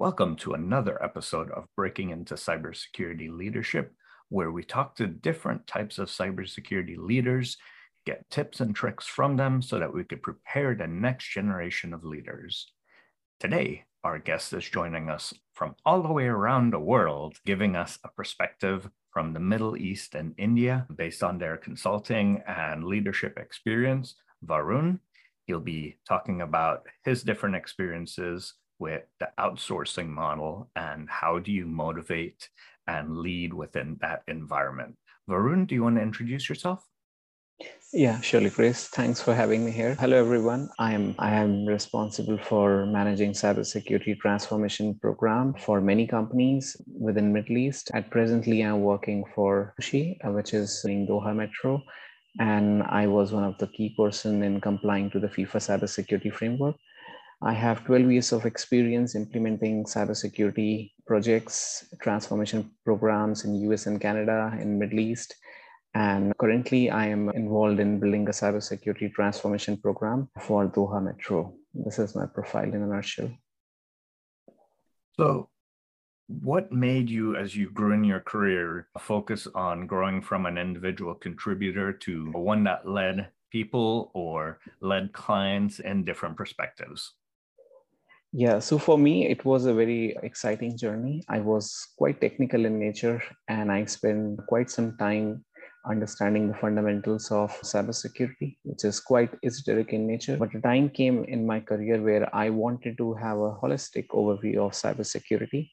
Welcome to another episode of Breaking into Cybersecurity Leadership, where we talk to different types of cybersecurity leaders, get tips and tricks from them so that we could prepare the next generation of leaders. Today, our guest is joining us from all the way around the world, giving us a perspective from the Middle East and India based on their consulting and leadership experience. Varun, he'll be talking about his different experiences with the outsourcing model and how do you motivate and lead within that environment. Varun, do you want to introduce yourself? Yeah, surely, Chris. Thanks for having me here. Hello, everyone. I am I am responsible for managing cybersecurity transformation program for many companies within Middle East. At presently, I'm working for Ushi, uh, which is in Doha Metro, and I was one of the key person in complying to the FIFA cybersecurity framework. I have 12 years of experience implementing cybersecurity projects, transformation programs in US and Canada, in Middle East. And currently I am involved in building a cybersecurity transformation program for Doha Metro. This is my profile in a nutshell. So what made you as you grew in your career focus on growing from an individual contributor to one that led people or led clients in different perspectives yeah, so for me, it was a very exciting journey. I was quite technical in nature and I spent quite some time understanding the fundamentals of cybersecurity, which is quite esoteric in nature. But a time came in my career where I wanted to have a holistic overview of cybersecurity.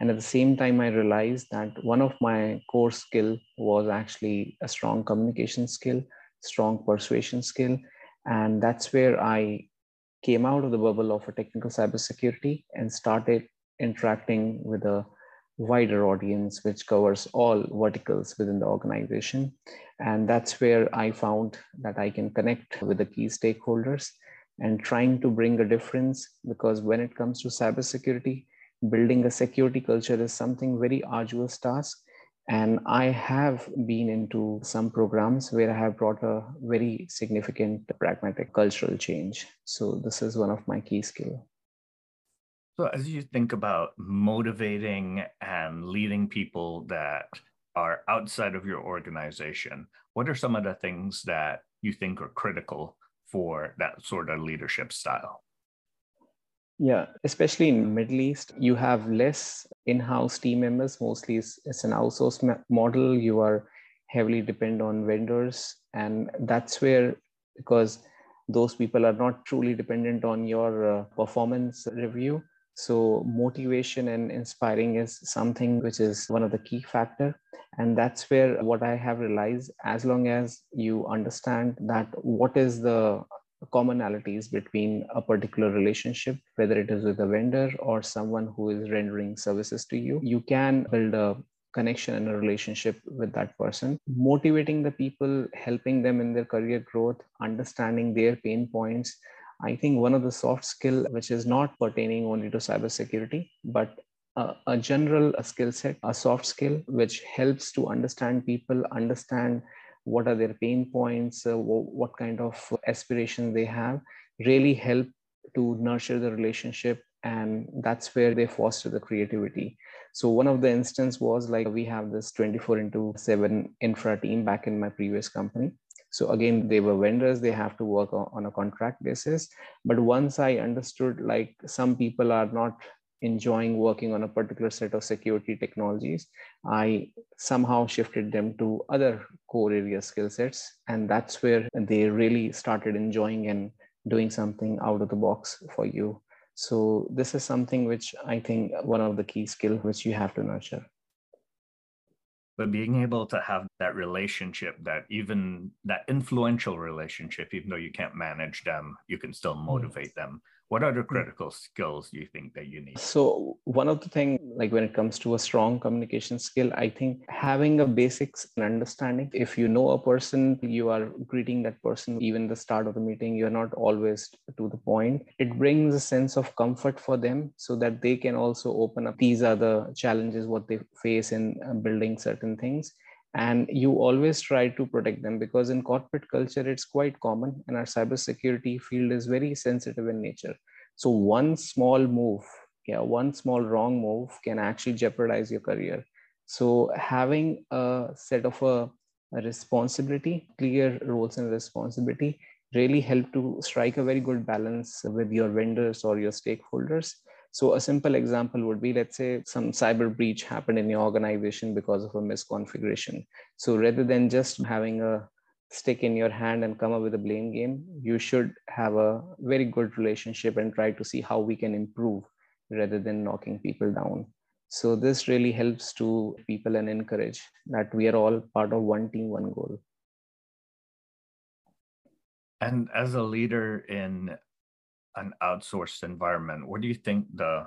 And at the same time, I realized that one of my core skill was actually a strong communication skill, strong persuasion skill. And that's where I came out of the bubble of a technical cybersecurity and started interacting with a wider audience, which covers all verticals within the organization. And that's where I found that I can connect with the key stakeholders and trying to bring a difference because when it comes to cybersecurity, building a security culture is something very arduous task and I have been into some programs where I have brought a very significant pragmatic cultural change. So this is one of my key skills. So as you think about motivating and leading people that are outside of your organization, what are some of the things that you think are critical for that sort of leadership style? Yeah, especially in Middle East, you have less in-house team members. Mostly, it's, it's an outsourced model. You are heavily depend on vendors, and that's where because those people are not truly dependent on your uh, performance review. So motivation and inspiring is something which is one of the key factor, and that's where what I have realized. As long as you understand that what is the commonalities between a particular relationship, whether it is with a vendor or someone who is rendering services to you. You can build a connection and a relationship with that person, motivating the people, helping them in their career growth, understanding their pain points. I think one of the soft skill, which is not pertaining only to cybersecurity, but a, a general skill set, a soft skill, which helps to understand people, understand what are their pain points, uh, what kind of aspirations they have, really help to nurture the relationship and that's where they foster the creativity. So one of the instance was like we have this 24 into 7 infra team back in my previous company. So again they were vendors they have to work on a contract basis. But once i understood like some people are not enjoying working on a particular set of security technologies i somehow shifted them to other core area skill sets and that's where they really started enjoying and doing something out of the box for you so this is something which I think one of the key skills which you have to nurture. But being able to have that relationship, that even that influential relationship, even though you can't manage them, you can still motivate them what other hmm. critical skills do you think that you need? So one of the things like when it comes to a strong communication skill i think having a basics and understanding if you know a person you are greeting that person even the start of the meeting you're not always to the point. It brings a sense of comfort for them so that they can also open up. These are the challenges what they face in uh, building certain things and you always try to protect them because in corporate culture it's quite common and our cybersecurity field is very sensitive in nature. So one small move yeah one small wrong move can actually jeopardize your career. So having a set of a, a responsibility clear roles and responsibility really help to strike a very good balance with your vendors or your stakeholders so a simple example would be, let's say some cyber breach happened in your organization because of a misconfiguration. So rather than just having a stick in your hand and come up with a blame game, you should have a very good relationship and try to see how we can improve rather than knocking people down. So this really helps to people and encourage that we are all part of one team, one goal. And as a leader in an outsourced environment, what do you think the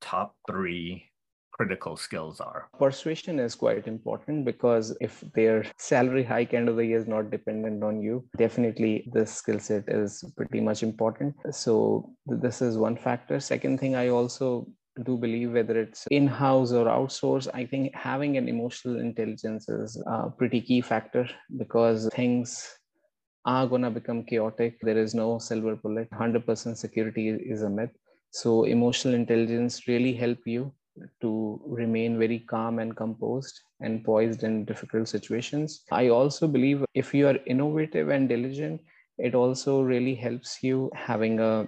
top three critical skills are? Persuasion is quite important because if their salary hike end of the year is not dependent on you, definitely this skill set is pretty much important. So this is one factor. Second thing, I also do believe whether it's in-house or outsource i think having an emotional intelligence is a pretty key factor because things are going to become chaotic. There is no silver bullet. 100% security is a myth. So emotional intelligence really help you to remain very calm and composed and poised in difficult situations. I also believe if you are innovative and diligent, it also really helps you having a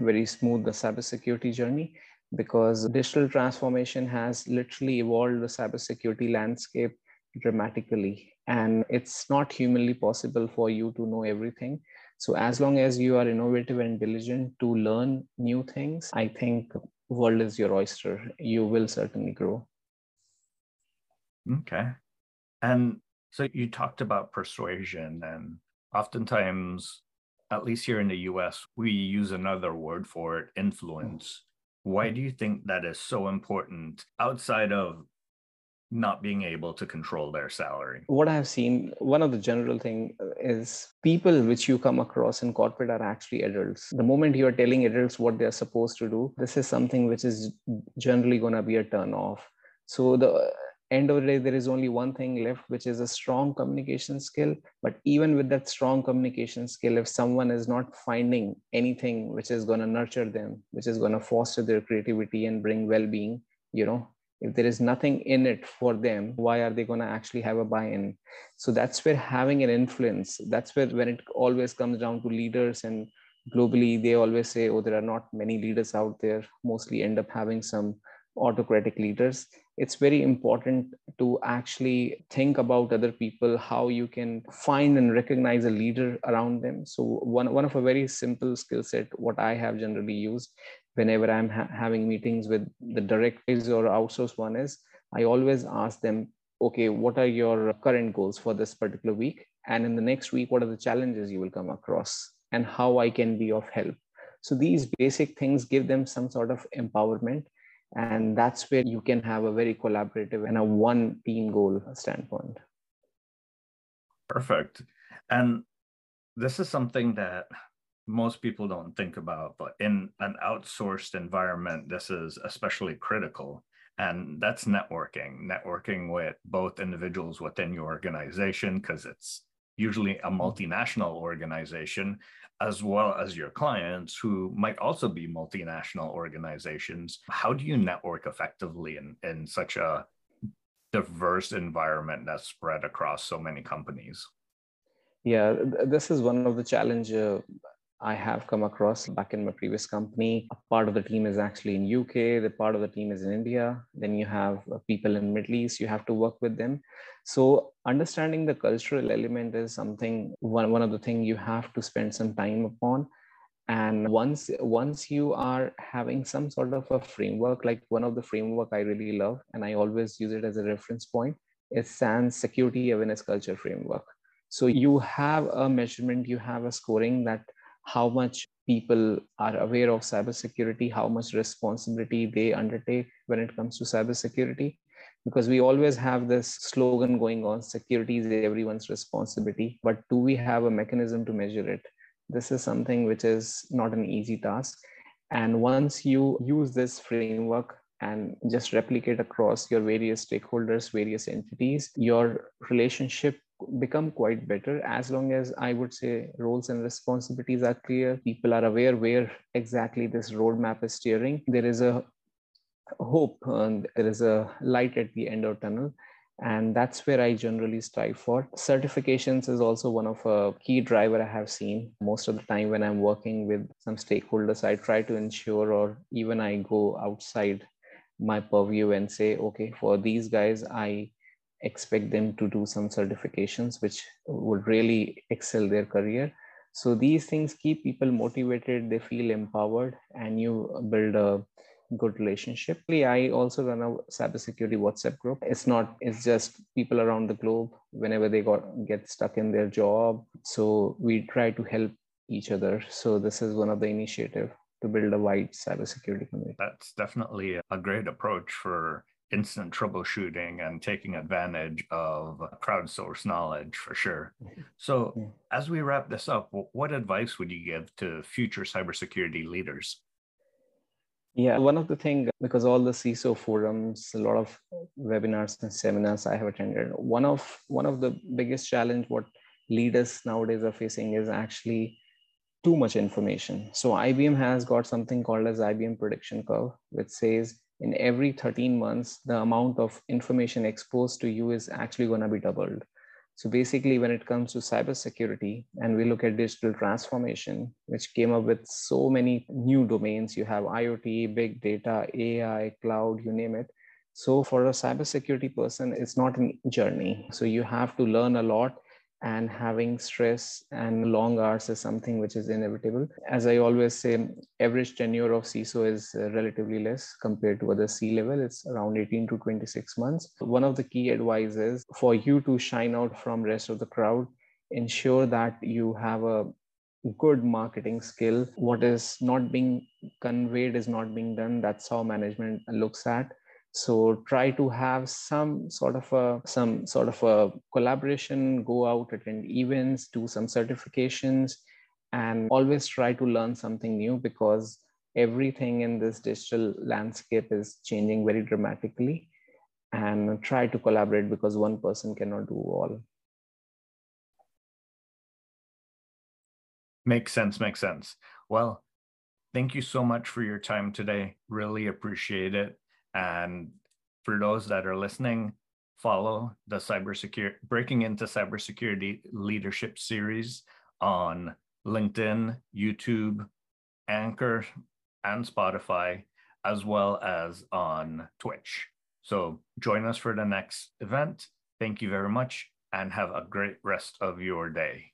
very smooth the cybersecurity journey because digital transformation has literally evolved the cybersecurity landscape dramatically and it's not humanly possible for you to know everything. So as long as you are innovative and diligent to learn new things i think world is your oyster. You will certainly grow. Okay. And so you talked about persuasion and oftentimes at least here in the us we use another word for it influence. Mm-hmm. Why do you think that is so important outside of not being able to control their salary. What i've seen one of the general thing uh, is people which you come across in corporate are actually adults. The moment you are telling adults what they're supposed to do this is something which is generally going to be a turn off. So the uh, end of the day there is only one thing left which is a strong communication skill. But even with that strong communication skill if someone is not finding anything which is going to nurture them which is going to foster their creativity and bring well-being you know if there is nothing in it for them why are they going to actually have a buy-in? So that's where having an influence that's where when it always comes down to leaders and globally they always say oh there are not many leaders out there. Mostly end up having some autocratic leaders it's very important to actually think about other people how you can find and recognize a leader around them so one, one of a very simple skill set what i have generally used whenever I'm ha- having meetings with the directors or outsource one is I always ask them, okay, what are your current goals for this particular week? And in the next week, what are the challenges you will come across and how I can be of help? So these basic things give them some sort of empowerment. And that's where you can have a very collaborative and a one team goal standpoint. Perfect. And this is something that most people don't think about, but in an outsourced environment, this is especially critical. And that's networking, networking with both individuals within your organization, because it's usually a multinational organization, as well as your clients who might also be multinational organizations. How do you network effectively in, in such a diverse environment that's spread across so many companies? Yeah, this is one of the challenge uh, I have come across back in my previous company. A part of the team is actually in UK, the part of the team is in India. Then you have uh, people in Middle East, you have to work with them. So understanding the cultural element is something one, one of the things you have to spend some time upon. And once once you are having some sort of a framework, like one of the framework I really love, and I always use it as a reference point, is SANS Security Awareness Culture Framework. So you have a measurement, you have a scoring that how much people are aware of cybersecurity, how much responsibility they undertake when it comes to cybersecurity. Because we always have this slogan going on security is everyone's responsibility. But do we have a mechanism to measure it? This is something which is not an easy task. And once you use this framework and just replicate across your various stakeholders, various entities, your relationship become quite better as long as i would say roles and responsibilities are clear people are aware where exactly this roadmap is steering. There is a hope and there is a light at the end of tunnel. And that's where i generally strive for. Certifications is also one of a key driver i have seen. Most of the time when i'm working with some stakeholders i try to ensure or even i go outside my purview and say okay for these guys i expect them to do some certifications which would really excel their career. So these things keep people motivated they feel empowered and you build a good relationship. I also run a cybersecurity whatsapp group. It's not it's just people around the globe whenever they got get stuck in their job. So we try to help each other. So this is one of the initiative to build a wide cybersecurity community. That's definitely a great approach for instant troubleshooting and taking advantage of crowdsourced knowledge for sure. Mm-hmm. So, yeah. as we wrap this up, what advice would you give to future cybersecurity leaders? Yeah, one of the things because all the CISO forums, a lot of webinars and seminars I have attended. One of one of the biggest challenge what leaders nowadays are facing is actually too much information. So IBM has got something called as IBM prediction curve, which says in every 13 months, the amount of information exposed to you is actually going to be doubled. So basically, when it comes to cybersecurity, and we look at digital transformation, which came up with so many new domains, you have IoT, big data, AI, cloud, you name it. So for a cybersecurity person, it's not a journey. So you have to learn a lot and having stress and long hours is something which is inevitable. As I always say, average tenure of CISO is uh, relatively less compared to other C level. It's around 18 to 26 months. One of the key advice is for you to shine out from rest of the crowd, ensure that you have a good marketing skill. What is not being conveyed is not being done. That's how management looks at so try to have some sort of a some sort of a collaboration go out attend events do some certifications and always try to learn something new because everything in this digital landscape is changing very dramatically. And try to collaborate because one person cannot do all. Makes sense makes sense. Well thank you so much for your time today. Really appreciate it and for those that are listening, follow the cybersecurity breaking into cybersecurity leadership series on LinkedIn, YouTube, Anchor, and Spotify, as well as on Twitch. So join us for the next event. Thank you very much and have a great rest of your day.